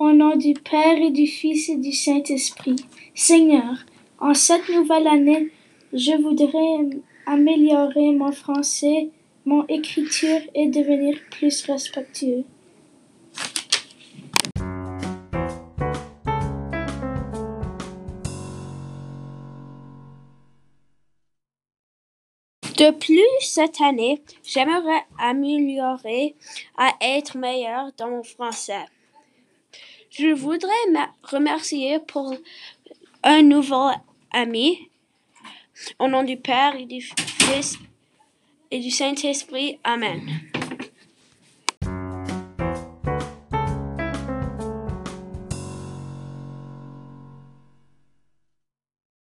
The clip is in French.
Au nom du Père et du Fils et du Saint-Esprit. Seigneur, en cette nouvelle année, je voudrais améliorer mon français, mon écriture et devenir plus respectueux. De plus, cette année, j'aimerais améliorer à être meilleur dans mon français. Je voudrais remercier pour un nouveau ami. Au nom du Père et du Fils et du Saint-Esprit. Amen.